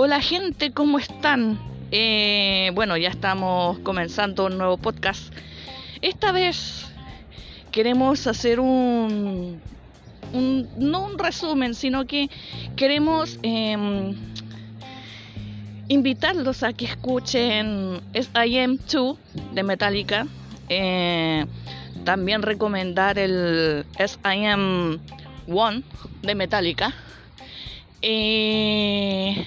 Hola gente, ¿cómo están? Eh, bueno, ya estamos comenzando un nuevo podcast. Esta vez queremos hacer un, no un resumen, sino que queremos em, invitarlos a que escuchen S.I.M. 2 de Metallica. Eh, también recomendar el S.I.M. 1 de Metallica. Eh,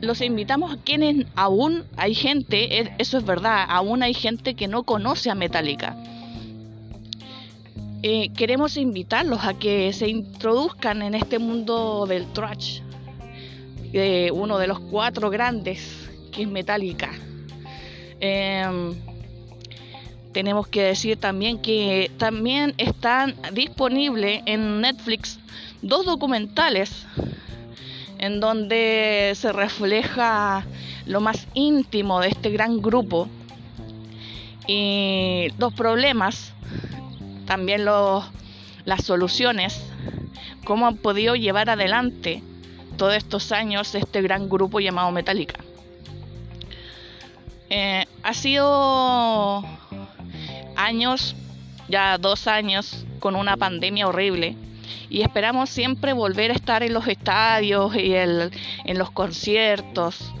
los invitamos a quienes aún hay gente, eso es verdad, aún hay gente que no conoce a Metallica. Eh, queremos invitarlos a que se introduzcan en este mundo del thrash, de uno de los cuatro grandes, que es Metallica. Em, tenemos que decir también que también están disponibles en Netflix dos documentales en donde se refleja lo más íntimo de este gran grupo y los problemas, también los, las soluciones, cómo han podido llevar adelante todos estos años este gran grupo llamado Metallica. Eh, ha sido años, ya dos años, con una pandemia horrible y esperamos siempre volver a estar en los estadios y en los conciertos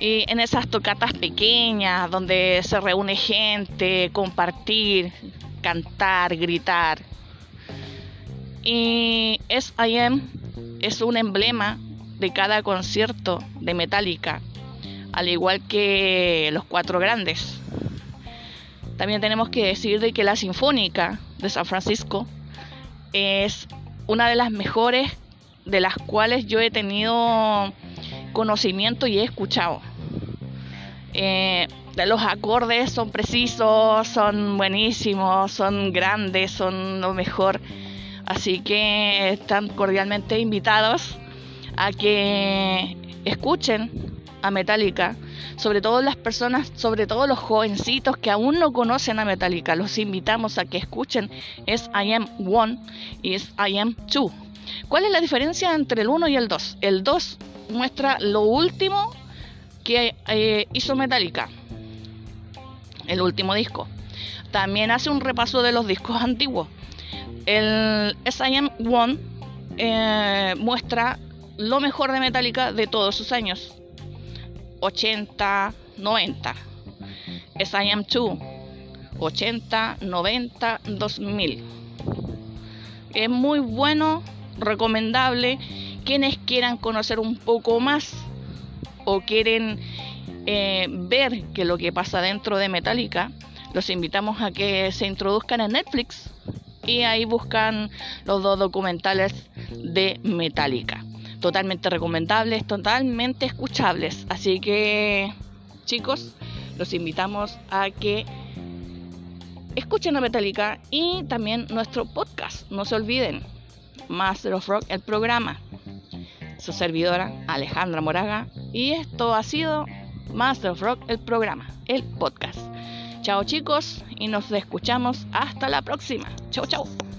y en esas tocatas pequeñas donde se reúne gente, compartir, cantar, gritar. Y S.I.M. es un emblema de cada concierto de Metallica, al igual que los cuatro grandes. También tenemos que decir de que la Sinfónica de San Francisco es una de las mejores de las cuales yo he tenido conocimiento y he escuchado. Eh, los acordes son precisos, son buenísimos, son grandes, son lo mejor. Así que están cordialmente invitados a que escuchen a Metallica sobre todo las personas, sobre todo los jovencitos que aún no conocen a Metallica, los invitamos a que escuchen es I Am One y es I Am Two. ¿Cuál es la diferencia entre el 1 y el 2? El 2 muestra lo último que eh, hizo Metallica, el último disco. También hace un repaso de los discos antiguos. El S.I.M. One eh, muestra lo mejor de Metallica de todos sus años. 80, 90. Es I Am 2, 80, 90, 2000. Es muy bueno, recomendable. Quienes quieran conocer un poco más o quieren eh, ver qué es lo que pasa dentro de Metallica, los invitamos a que se introduzcan en Netflix y ahí buscan los dos documentales de Metallica totalmente recomendables, totalmente escuchables. Así que, chicos, los invitamos a que escuchen a Metallica y también nuestro podcast. No se olviden, Master of Rock, el programa. Su servidora, Alejandra Moraga. Y esto ha sido Master of Rock, el programa, el podcast. Chao chicos y nos escuchamos hasta la próxima. Chao, chao.